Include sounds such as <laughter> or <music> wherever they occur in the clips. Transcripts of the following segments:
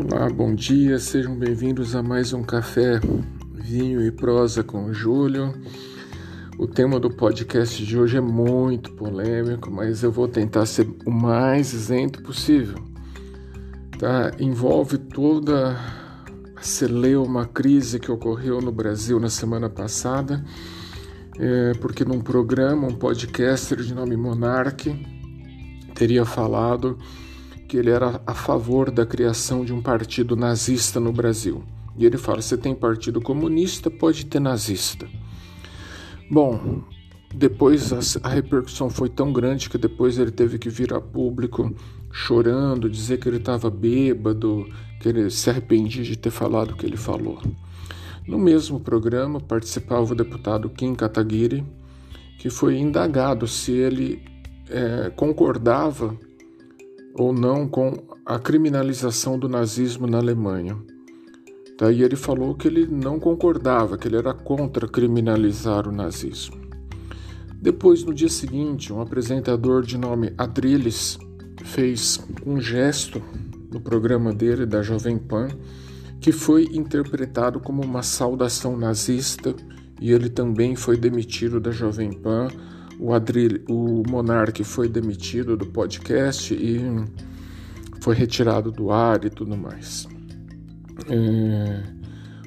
Olá, bom dia, sejam bem-vindos a mais um Café, Vinho e Prosa com Júlio. O tema do podcast de hoje é muito polêmico, mas eu vou tentar ser o mais isento possível. Tá? Envolve toda a celeuma crise que ocorreu no Brasil na semana passada, é, porque num programa, um podcaster de nome Monarque teria falado que ele era a favor da criação de um partido nazista no Brasil. E ele fala: você tem partido comunista, pode ter nazista. Bom, depois a, repercussão foi tão grande que depois ele teve que vir a público chorando, dizer que ele estava bêbado, que ele se arrependia de ter falado o que ele falou. No mesmo programa participava o deputado Kim Kataguiri, que foi indagado se ele é, concordava ou não com a criminalização do nazismo na Alemanha. Daí ele falou que ele não concordava, que ele era contra criminalizar o nazismo. Depois, no dia seguinte, um apresentador de nome Adrilles fez um gesto no programa dele, da Jovem Pan, que foi interpretado como uma saudação nazista e ele também foi demitido da Jovem Pan o, Adril, o Monark foi demitido do podcast e foi retirado do ar e tudo mais. É,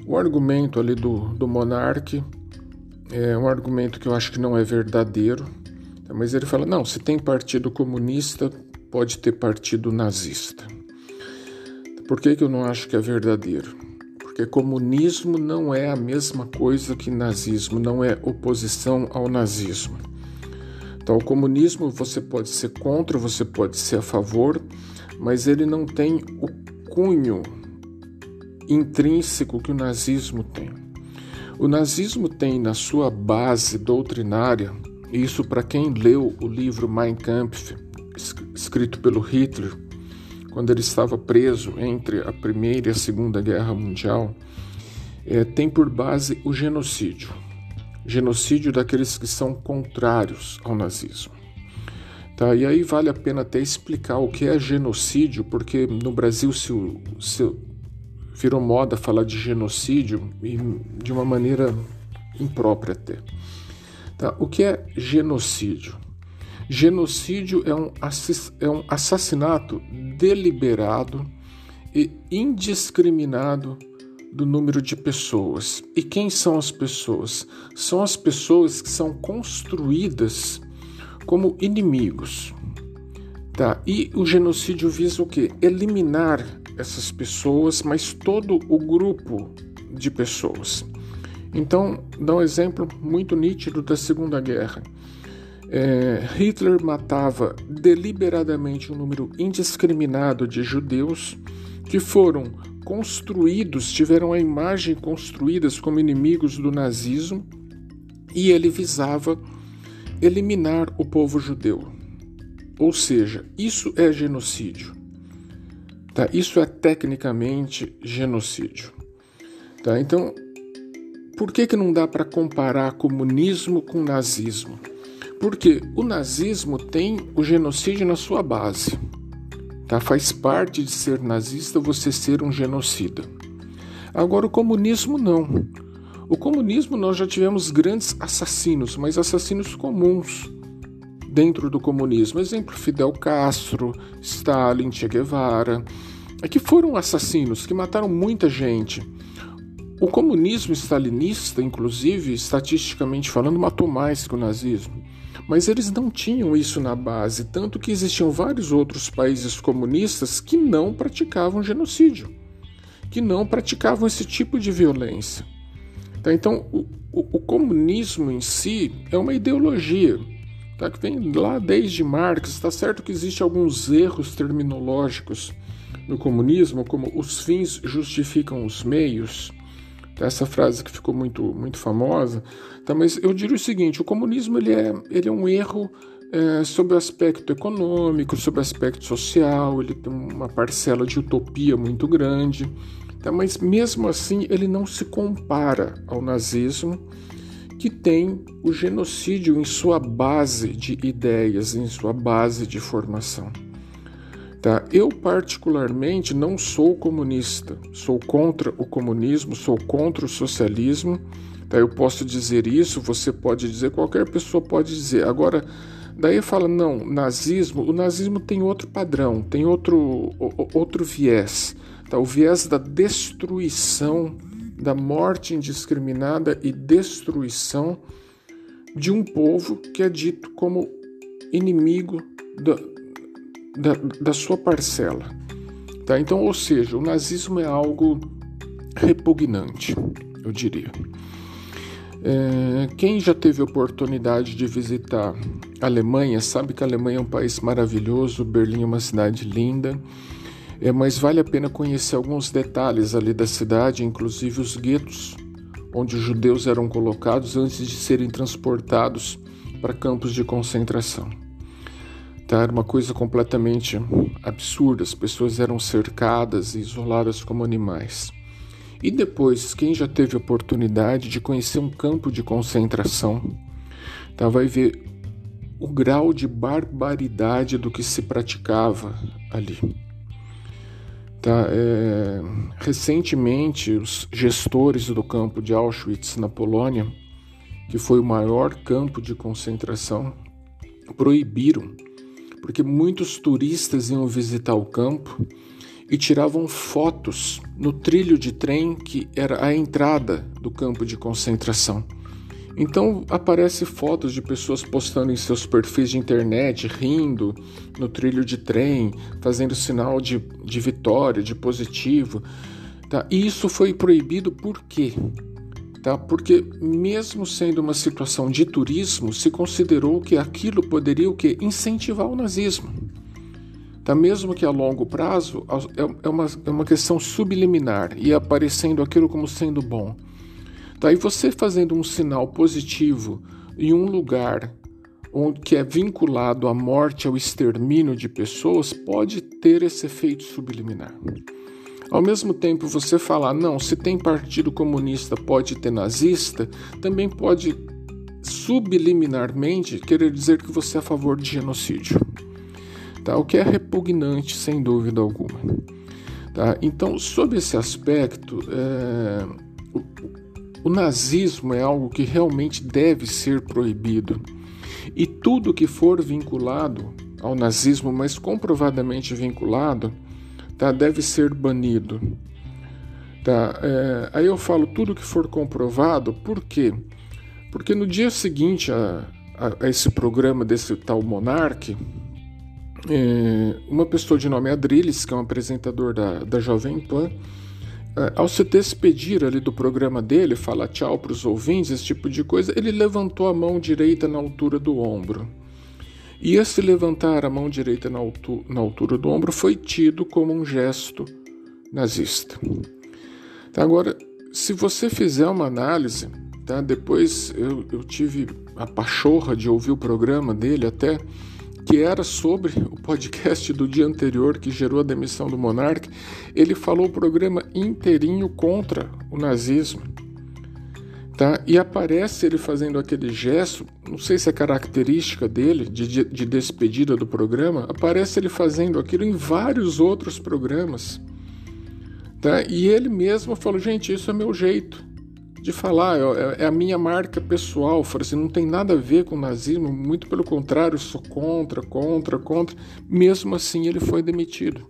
o argumento ali do, do Monark é um argumento que eu acho que não é verdadeiro, mas ele fala: não, se tem partido comunista, pode ter partido nazista. Por que, que eu não acho que é verdadeiro? Porque comunismo não é a mesma coisa que nazismo, não é oposição ao nazismo. Então, o comunismo você pode ser contra, você pode ser a favor, mas ele não tem o cunho intrínseco que o nazismo tem. O nazismo tem na sua base doutrinária, isso para quem leu o livro Mein Kampf, escrito pelo Hitler, quando ele estava preso entre a Primeira e a Segunda Guerra Mundial, é, tem por base o genocídio genocídio daqueles que são contrários ao nazismo. Tá, e aí vale a pena até explicar o que é genocídio, porque no Brasil se, se virou moda falar de genocídio e de uma maneira imprópria até. Tá, o que é genocídio? Genocídio é um, é um assassinato deliberado e indiscriminado do número de pessoas. E quem são as pessoas? São as pessoas que são construídas como inimigos. Tá? E o genocídio visa o quê? Eliminar essas pessoas, mas todo o grupo de pessoas. Então, dá um exemplo muito nítido da Segunda Guerra. É, Hitler matava deliberadamente um número indiscriminado de judeus que foram construídos, tiveram a imagem construídas como inimigos do nazismo e ele visava eliminar o povo judeu. Ou seja, isso é genocídio. Tá? Isso é tecnicamente genocídio. Tá? Então, por que, que não dá para comparar comunismo com nazismo? Porque o nazismo tem o genocídio na sua base. Tá? Faz parte de ser nazista você ser um genocida. Agora, o comunismo não. O comunismo nós já tivemos grandes assassinos, mas assassinos comuns dentro do comunismo. Exemplo: Fidel Castro, Stalin, Che Guevara, é que foram assassinos que mataram muita gente. O comunismo stalinista, inclusive, estatisticamente falando, matou mais que o nazismo. Mas eles não tinham isso na base, tanto que existiam vários outros países comunistas que não praticavam genocídio, que não praticavam esse tipo de violência. Tá? Então, o, o, o, comunismo em si é uma ideologia tá? que vem lá desde Marx. Está certo que existem alguns erros terminológicos no comunismo, como os fins justificam os meios essa frase que ficou muito, muito famosa, tá? mas eu diria o seguinte: o comunismo ele é, ele é um erro é, sobre o aspecto econômico, sobre o aspecto social, ele tem uma parcela de utopia muito grande, tá? mas mesmo assim ele não se compara ao nazismo, que tem o genocídio em sua base de ideias, em sua base de formação. Tá? Eu, particularmente, não sou comunista, sou contra o comunismo, sou contra o socialismo. Tá? Eu posso dizer isso, você pode dizer, qualquer pessoa pode dizer. Agora, daí fala, não, nazismo, o nazismo tem outro padrão, tem outro, outro viés. Tá? O viés da destruição, da morte indiscriminada e destruição de um povo que é dito como inimigo da, da, da sua parcela. Tá? Então, ou seja, o nazismo é algo repugnante, eu diria. É, quem já teve oportunidade de visitar a Alemanha sabe que a Alemanha é um país maravilhoso, Berlim é uma cidade linda, é, mas vale a pena conhecer alguns detalhes ali da cidade, inclusive os guetos, onde os judeus eram colocados antes de serem transportados para campos de concentração. Tá? Era uma coisa completamente absurda, as pessoas eram cercadas e isoladas como animais. E depois, quem já teve oportunidade de conhecer um campo de concentração, tá, vai ver o grau de barbaridade do que se praticava ali. Tá, é, recentemente, os gestores do campo de Auschwitz, na Polônia, que foi o maior campo de concentração, proibiram, porque muitos turistas iam visitar o campo e tiravam fotos no trilho de trem que era a entrada do campo de concentração. Então aparece fotos de pessoas postando em seus perfis de internet, rindo no trilho de trem, fazendo sinal de, de vitória, de positivo. Tá? E isso foi proibido por quê? Tá? Porque mesmo sendo uma situação de turismo, se considerou que aquilo poderia o quê? incentivar o nazismo. Tá? Mesmo que a longo prazo, é, é uma, é uma questão subliminar e aparecendo aquilo como sendo bom. Tá? E você fazendo um sinal positivo em um lugar onde, que é vinculado à morte, ao extermínio de pessoas, pode ter esse efeito subliminar. Ao mesmo tempo, você falar, não, se tem partido comunista, pode ter nazista, também pode subliminarmente querer dizer que você é a favor de genocídio tá? o que é repugnante sem dúvida alguma. Tá? Então, sob esse aspecto, é, o, nazismo é algo que realmente deve ser proibido. E tudo que for vinculado ao nazismo, mas comprovadamente vinculado, tá, deve ser banido. Tá? É, aí eu falo tudo que for comprovado, por quê? Porque no dia seguinte a, a, a esse programa desse tal monarque, é, uma pessoa de nome Adriles, que é um apresentador da, da Jovem Pan, é, ao se despedir ali do programa dele, falar tchau para os ouvintes, esse tipo de coisa, ele levantou a mão direita na altura do ombro. E esse levantar a mão direita na, altu na altura do ombro foi tido como um gesto nazista. Tá, agora, se você fizer uma análise, tá, depois eu, eu tive a pachorra de ouvir o programa dele até que era sobre o podcast do dia anterior que gerou a demissão do monarca, ele falou o programa inteirinho contra o nazismo. Tá? E aparece ele fazendo aquele gesto, não sei se é característica dele, de, de despedida do programa, aparece ele fazendo aquilo em vários outros programas. Tá? E ele mesmo falou: gente, isso é meu jeito de falar, é, é, a minha marca pessoal. Falei assim, não tem nada a ver com o nazismo, muito pelo contrário, sou contra, contra, contra. Mesmo assim, ele foi demitido.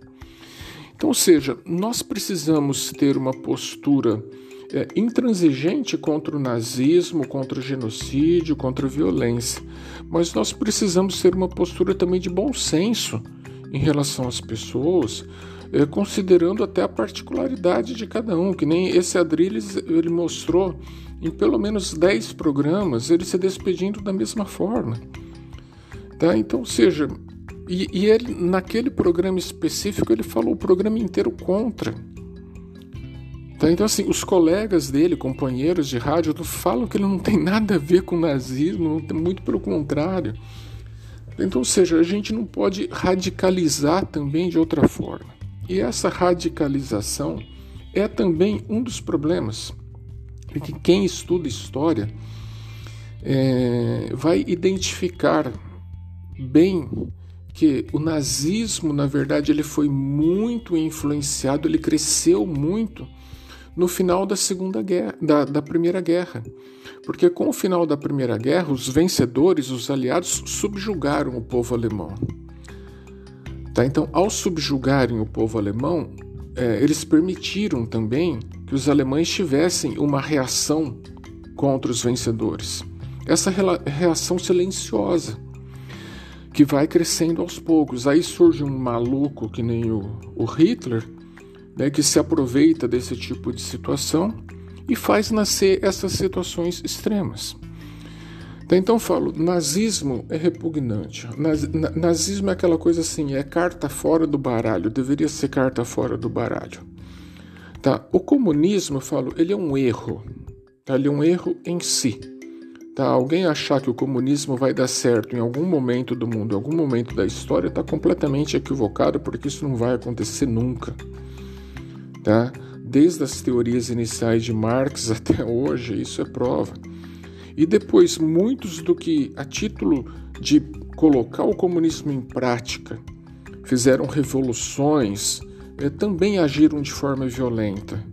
Então, ou seja, nós precisamos ter uma postura é, intransigente contra o nazismo, contra o genocídio, contra a violência, mas nós precisamos ter uma postura também de bom senso em relação às pessoas, é, considerando até a particularidade de cada um, que nem esse Adrilles ele mostrou em pelo menos 10 programas ele se despedindo da mesma forma. Tá? Então, seja, e, e ele naquele programa específico ele falou o programa inteiro contra. Tá? Então, assim, os colegas dele, companheiros de rádio, falam que ele não tem <laughs> nada a ver com nazismo, muito pelo contrário. Então, ou seja, a gente não pode radicalizar também de outra forma. E essa radicalização é também um dos problemas, porque quem estuda história é, vai identificar bem que o nazismo, na verdade, ele foi muito influenciado, ele cresceu muito no final da Segunda Guerra, da, da Primeira Guerra. Porque com o final da Primeira Guerra, os vencedores, os aliados, subjugaram o povo alemão. Tá? Então, ao subjugarem o povo alemão, é, eles permitiram também que os alemães tivessem uma reação contra os vencedores. Essa reação silenciosa, que vai crescendo aos poucos. Aí surge um maluco que nem o, o Hitler, né, que se aproveita desse tipo de situação e faz nascer essas situações extremas. Tá, então falo, nazismo é repugnante. Naz, nazismo é aquela coisa assim, é carta fora do baralho, deveria ser carta fora do baralho. Tá? O comunismo, falo, ele é um erro. Tá? Ele é um erro em si. Tá? Alguém achar que o comunismo vai dar certo em algum momento do mundo, em algum momento da história, está completamente equivocado, porque isso não vai acontecer nunca. Tá? Desde as teorias iniciais de Marx até hoje, isso é prova. E depois, muitos do que, a título de colocar o comunismo em prática, fizeram revoluções, eh, também agiram de forma violenta.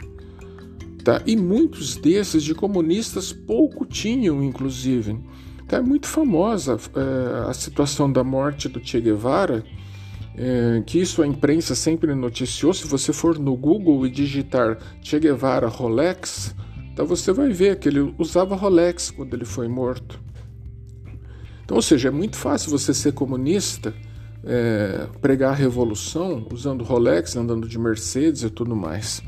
Tá? E muitos desses de comunistas pouco tinham, inclusive. Tá? É muito famosa é, a situação da morte do Che Guevara, é, que isso a imprensa sempre noticiou. Se você for no Google e digitar Che Guevara Rolex, então você vai ver que ele usava Rolex quando ele foi morto. Então, ou seja, é muito fácil você ser comunista, é, pregar a revolução usando Rolex, andando de Mercedes e tudo mais.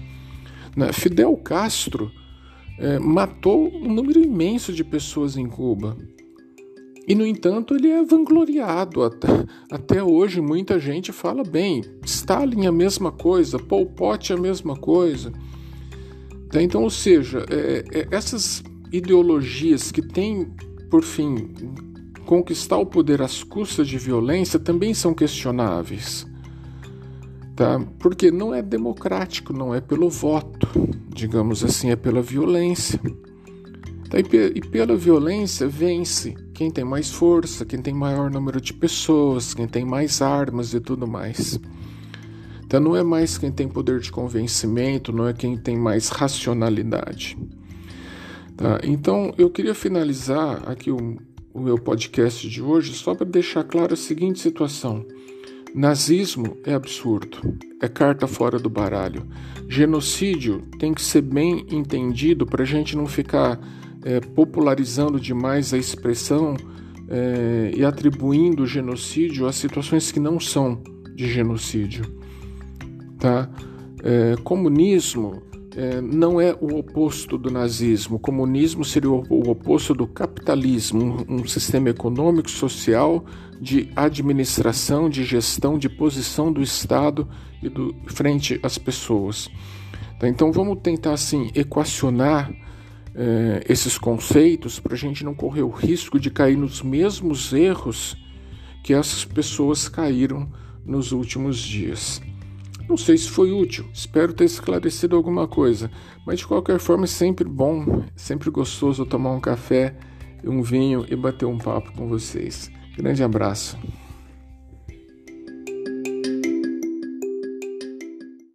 Né? Fidel Castro é, matou um número imenso de pessoas em Cuba. E, no entanto, ele é vangloriado. Até, até hoje, muita gente fala bem. Stalin é a mesma coisa, Pol Pot é a mesma coisa. Tá, então, ou seja, é, é, essas ideologias que têm, por fim, conquistar o poder às custas de violência também são questionáveis tá? Porque não é democrático, não é pelo voto, digamos assim, é pela violência. Tá? E, pela violência vence quem tem mais força, quem tem maior número de pessoas, quem tem mais armas e tudo mais. Então não é mais quem tem poder de convencimento, não é quem tem mais racionalidade. Tá? Então eu queria finalizar aqui o, o meu podcast de hoje só para deixar clara a seguinte situação. Nazismo é absurdo, é carta fora do baralho. Genocídio tem que ser bem entendido para a gente não ficar é, popularizando demais a expressão é, e atribuindo genocídio a situações que não são de genocídio. Tá? É, comunismo é, não é o oposto do nazismo. Comunismo seria o, o oposto do capitalismo, um, um, sistema econômico, social, de administração, de gestão, de posição do Estado e do, frente às pessoas. Tá? Então vamos tentar assim equacionar é, esses conceitos para a gente não correr o risco de cair nos mesmos erros que essas pessoas caíram nos últimos dias. Não sei se foi útil, espero ter esclarecido alguma coisa, mas de qualquer forma é sempre bom, sempre gostoso tomar um café, um vinho e bater um papo com vocês. Grande abraço.